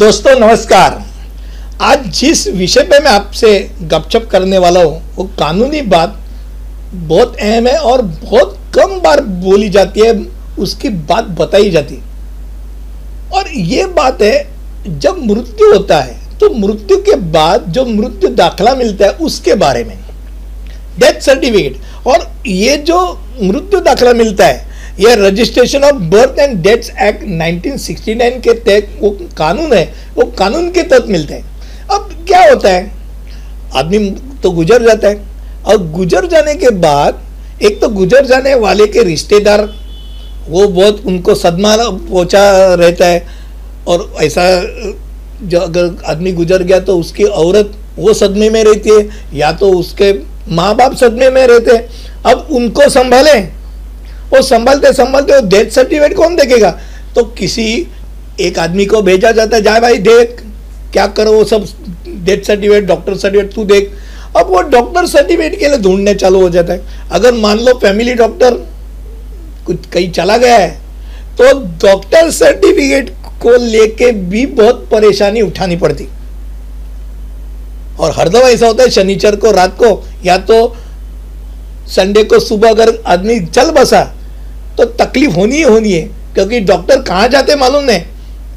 दोस्तों, नमस्कार। आज जिस विषय पे मैं आपसे गपशप करने वाला हूँ, वो कानूनी बात बहुत अहम है और बहुत कम बार बोली जाती है, उसकी बात बताई जाती और ये बात है, जब मृत्यु होता है तो मृत्यु के बाद जो मृत्यु दाखला मिलता है, उसके बारे में। डेथ सर्टिफिकेट और ये जो मृत्यु दाखला मिलता है यह registration of birth and deaths act 1969 के तहत वो कानून है, वो कानून के तहत मिलते हैं। अब क्या होता है? आदमी तो गुजर जाता है। और गुजर जाने के बाद, एक तो गुजर जाने वाले के रिश्तेदार, वो बहुत उनको सदमा पहुँचा रहता है। और ऐसा, जो अगर आदमी गुजर गया तो उसकी औरत वो सदमे में रहती है, या तो उसके माँ बाप सदमे में रहते हैं। अब उनको संभालें। वो संभलते संभलते वो डेथ सर्टिफिकेट कौन देखेगा? तो किसी एक आदमी को भेजा जाता है, जाए भाई देख, क्या करो वो सब डेथ सर्टिफिकेट डॉक्टर सर्टिफिकेट तू देख। अब वो डॉक्टर सर्टिफिकेट के लिए ढूँढने चालू हो जाता है। अगर मान लो फैमिली डॉक्टर कुछ कहीं चला गया है तो डॉक्टर सर्टिफिकेट को लेके भी बहुत परेशानी उठानी पड़ती। और हर दफ़ा ऐसा होता है, शनिचर को, रात को, या तो संडे को सुबह अगर आदमी चल बसा तो तकलीफ़ होनी ही होनी है, क्योंकि डॉक्टर कहाँ जाते मालूम नहीं।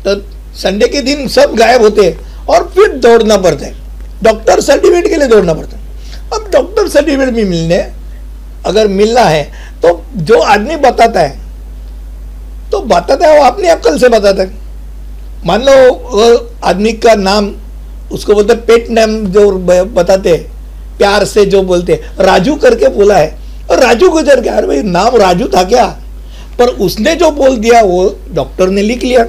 तो संडे के दिन सब गायब होते हैं और फिर दौड़ना पड़ता है। डॉक्टर सर्टिफिकेट के लिए दौड़ना पड़ता है। अब डॉक्टर सर्टिफिकेट भी मिलने, अगर मिलना है तो जो आदमी बताता है तो बताता है, वो अपनी अक्ल से बताता है। मान लो आदमी का नाम, उसको बोलते पेट नेम जो बताते हैं, प्यार से जो बोलते राजू करके बोला है। और राजू गुजर गया, अरे भाई, नाम राजू था क्या? पर उसने जो बोल दिया, वो डॉक्टर ने लिख लिया।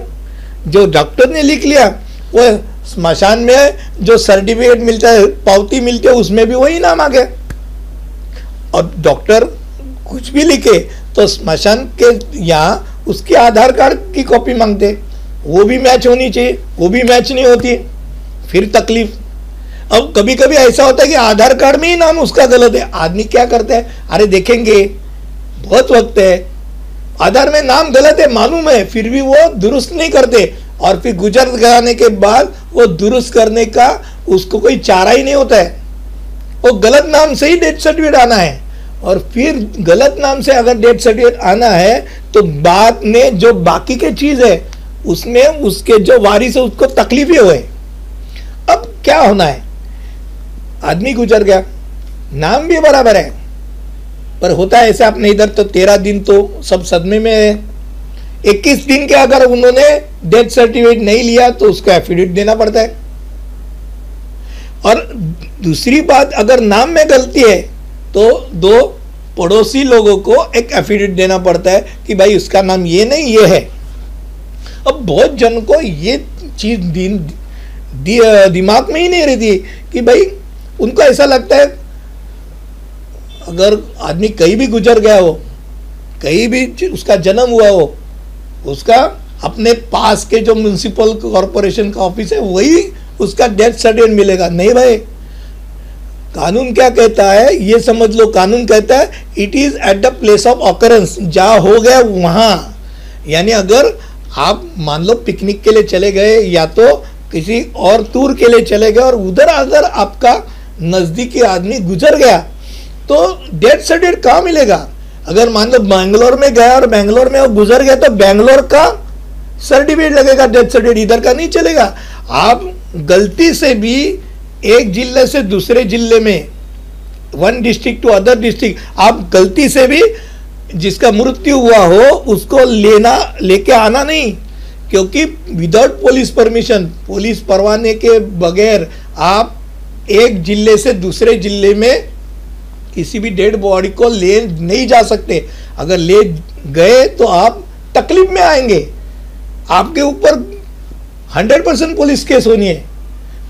जो डॉक्टर ने लिख लिया, वो स्मशान में जो सर्टिफिकेट मिलता है, पावती मिलती है, उसमें भी वही नाम आ गया। और डॉक्टर कुछ भी लिखे तो स्मशान के यहाँ उसके आधार कार्ड की कॉपी मांगते। वो भी मैच होनी चाहिए, वो भी मैच नहीं होती। फिर तकलीफ़। अब कभी कभी ऐसा होता है कि आधार कार्ड में ही नाम उसका गलत है। आदमी क्या करते हैं? अरे देखेंगे, बहुत वक्त है। आधार में नाम गलत है, मालूम है, फिर भी वो दुरुस्त नहीं करते। और फिर गुजर जाने के बाद वो दुरुस्त करने का उसको कोई चारा ही नहीं होता है। वो गलत नाम से ही डेथ सर्टिफिकेट आना है। और फिर गलत नाम से अगर डेथ सर्टिफिकेट आना है तो बाद में जो बाकी के चीज़ है, उसमें उसके जो वारिस है, उसको तकलीफ़ हुए अब क्या होना है? आदमी गुजर गया, नाम भी बराबर है। पर होता है ऐसे अपने इधर तो तेरह दिन तो सब सदमे में है। इक्कीस दिन के अगर उन्होंने डेथ सर्टिफिकेट नहीं लिया तो उसको एफिडेविट देना पड़ता है। और दूसरी बात, अगर नाम में गलती है तो दो पड़ोसी लोगों को एक एफिडेविट देना पड़ता है कि भाई उसका नाम ये नहीं, ये है। अब बहुत जन को ये चीज़ दिन दिमाग में ही नहीं रहती कि भाई उनको ऐसा लगता है अगर आदमी कहीं भी गुजर गया हो, कहीं भी उसका जन्म हुआ हो, उसका अपने पास के जो म्यूनसिपल कॉरपोरेशन का ऑफ़िस है, वही उसका डेथ सर्टिफिकेट मिलेगा। नहीं भाई। कानून क्या कहता है, ये समझ लो, कानून कहता है it is at the place of occurrence जहाँ हो गया वहाँ। यानी अगर आप मान लो पिकनिक के लिए चले गए, या तो किसी और टूर के लिए चले गए, और उधर अगर आपका नज़दीकी आदमी गुजर गया तो डेथ सर्टिफिकेट कहाँ मिलेगा? अगर मान लो बैंगलोर में गया और बैंगलोर में वो गुजर गया तो बैंगलोर का सर्टिफिकेट लगेगा डेथ सर्टिफिकेट इधर का नहीं चलेगा। आप गलती से भी एक ज़िले से दूसरे ज़िले में one district to other district आप गलती से भी जिसका मृत्यु हुआ हो, उसको लेना, लेके आना नहीं। क्योंकि विदाउट पुलिस परमिशन पुलिस परवाने के बगैर आप एक ज़िले से दूसरे ज़िले में किसी भी डेड बॉडी को ले नहीं जा सकते। अगर ले गए तो आप तकलीफ़ में आएँगे। आपके ऊपर 100 परसेंट पुलिस केस होनी है।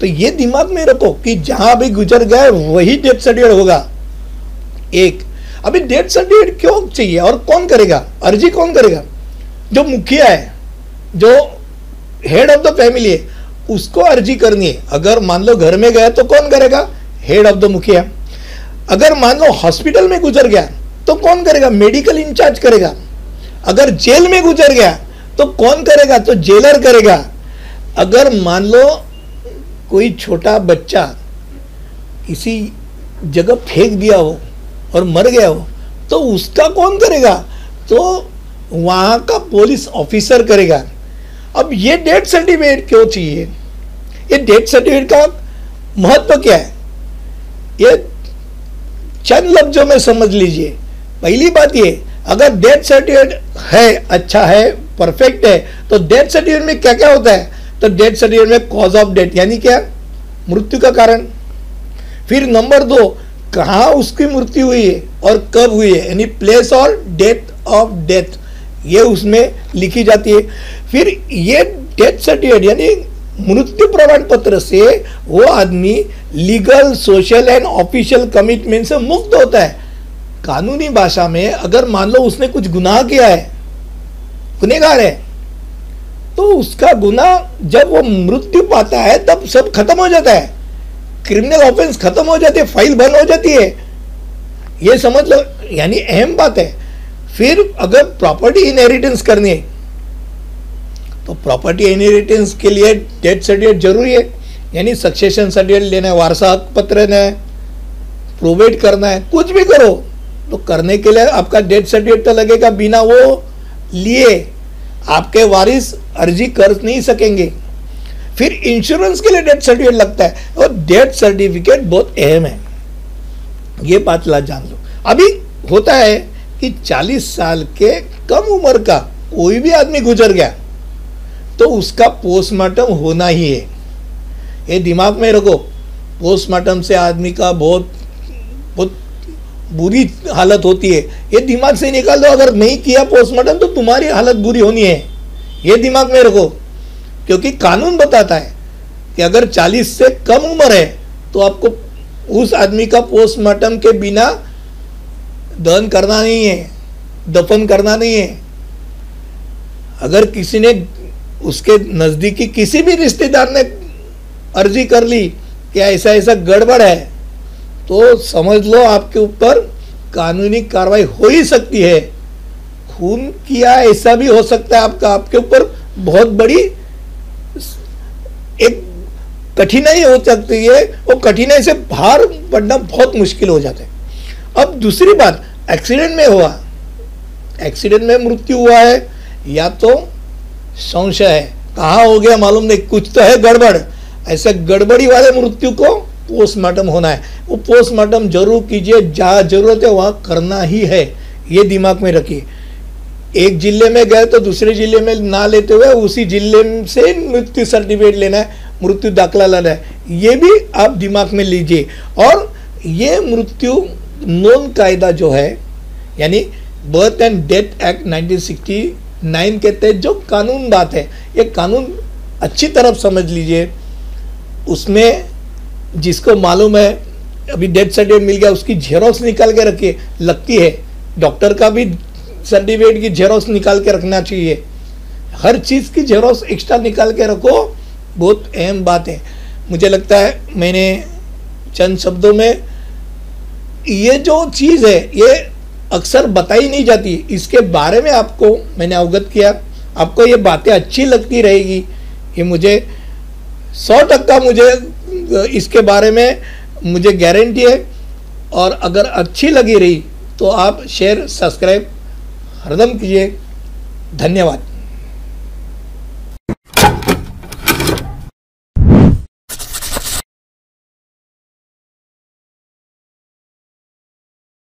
तो ये दिमाग में रखो कि जहाँ भी गुजर गए, वही डेथ सर्टिफिकेट होगा। एक, अभी डेथ सर्टिफिकेट क्यों चाहिए और कौन करेगा? अर्जी कौन करेगा? जो मुखिया है, जो हेड ऑफ़ द फैमिली है, उसको अर्जी करनी है। अगर मान लो घर में गया तो कौन करेगा? हेड ऑफ़ द मुखिया। अगर मान लो हॉस्पिटल में गुजर गया तो कौन करेगा? मेडिकल इंचार्ज करेगा। अगर जेल में गुजर गया तो कौन करेगा? तो जेलर करेगा। अगर मान लो कोई छोटा बच्चा किसी जगह फेंक दिया हो और मर गया हो तो उसका कौन करेगा? तो वहाँ का पुलिस ऑफिसर करेगा। अब ये डेथ सर्टिफिकेट क्यों चाहिए? ये डेथ सर्टिफिकेट का महत्व क्या है? ये चंद लफ्जों में समझ लीजिए। पहली बात ये, अगर डेथ सर्टिफिकेट है अच्छा है परफेक्ट है तो डेथ सर्टिफिकेट में क्या क्या होता है? तो डेथ सर्टिफिकेट में कॉज ऑफ़ डेथ यानी क्या? मृत्यु का कारण। फिर नंबर दो, कहाँ उसकी मृत्यु हुई है और कब हुई है? यानी प्लेस और डेथ ऑफ़ डेथ ये उसमें लिखी जाती है। फिर ये डेथ सर्टिफिकेट यानी मृत्यु प्रमाण पत्र से वो आदमी legal social and official commitment से मुक्त होता है। कानूनी भाषा में अगर मान लो उसने कुछ गुनाह किया है गुनेगार है तो उसका गुना जब वो मृत्यु पाता है, तब सब खत्म हो जाता है। क्रिमिनल ऑफेंस खत्म हो जाती है फ़ाइल बंद हो जाती है। ये समझ लो, यानी अहम बात है। फिर अगर प्रॉपर्टी इनहेरिटेंस करनी है तो प्रॉपर्टी इनहेरिटेंस के लिए डेथ सर्टिफिकेट ज़रूरी है। यानी सक्सेशन सर्टिफिकेट लेना है, वारसा पत्र लेना है प्रोवाइड करना है, कुछ भी करो। तो करने के लिए आपका डेथ सर्टिफिकेट तो लगेगा, बिना वो लिए आपके वारिस अर्जी कर नहीं सकेंगे। फिर इंश्योरेंस के लिए डेथ सर्टिफिकेट लगता है, और डेथ सर्टिफिकेट बहुत अहम है। ये बात ला जान लो। अभी होता है कि 40 साल के कम उम्र का कोई भी आदमी गुजर गया तो उसका पोस्टमार्टम होना ही है। ये दिमाग में रखो पोस्टमार्टम से आदमी का बहुत बहुत बुरी हालत होती है। ये दिमाग से निकाल दो, अगर नहीं किया पोस्टमार्टम तो तुम्हारी हालत बुरी होनी है। ये दिमाग में रखो, क्योंकि कानून बताता है कि अगर 40 से कम उम्र है तो आपको उस आदमी का पोस्टमार्टम के बिना दहन करना नहीं है, दफन करना नहीं है। अगर किसी ने उसके नज़दीकी किसी भी रिश्तेदार ने अर्जी कर ली कि ऐसा ऐसा गड़बड़ है तो समझ लो आपके ऊपर कानूनी कार्रवाई हो ही सकती है। खून किया ऐसा भी हो सकता है आपका, आपके ऊपर बहुत बड़ी एक कठिनाई हो सकती है वो कठिनाई से बाहर पड़ना बहुत मुश्किल हो जाता है। अब दूसरी बात, एक्सीडेंट में हुआ। एक्सीडेंट में मृत्यु हुआ है, या तो संशय है। कहाँ हो गया मालूम नहीं। कुछ तो है गड़बड़। ऐसे गड़बड़ी वाले मृत्यु को पोस्टमार्टम होना है। वो पोस्टमार्टम ज़रूर कीजिए। जहाँ ज़रूरत है, वहाँ करना ही है। ये दिमाग में रखिए। एक ज़िले में गए तो दूसरे ज़िले में ना लेते हुए उसी ज़िले से मृत्यु सर्टिफिकेट लेना है। मृत्यु दाखला लाना है। ये भी आप दिमाग में लीजिए। और ये मृत्यु नॉन कायदा जो है, यानी बर्थ एंड डेथ एक्ट 1969 के तहत जो कानून बात है, ये कानून अच्छी तरफ़ समझ लीजिए, उसमें जिसको मालूम है, अभी डेथ सर्टिफिकेट मिल गया, उसकी जेरोक्स निकाल के रखिए, लगती है। डॉक्टर का भी सर्टिफिकेट की जेरोक्स निकाल के रखना चाहिए। हर चीज़ की जेरोक्स एक्स्ट्रा निकाल के रखो, बहुत अहम बात है। मुझे लगता है, मैंने चंद शब्दों में, ये जो चीज़ है, ये अक्सर बताई नहीं जाती। इसके बारे में आपको मैंने अवगत किया। आपको ये बातें अच्छी लगती रहेगी ये मुझे सौ टक्का मुझे, इसके बारे में मुझे गारंटी है। और अगर अच्छी लगी रही तो आप शेयर सब्सक्राइब हरदम कीजिए। धन्यवाद।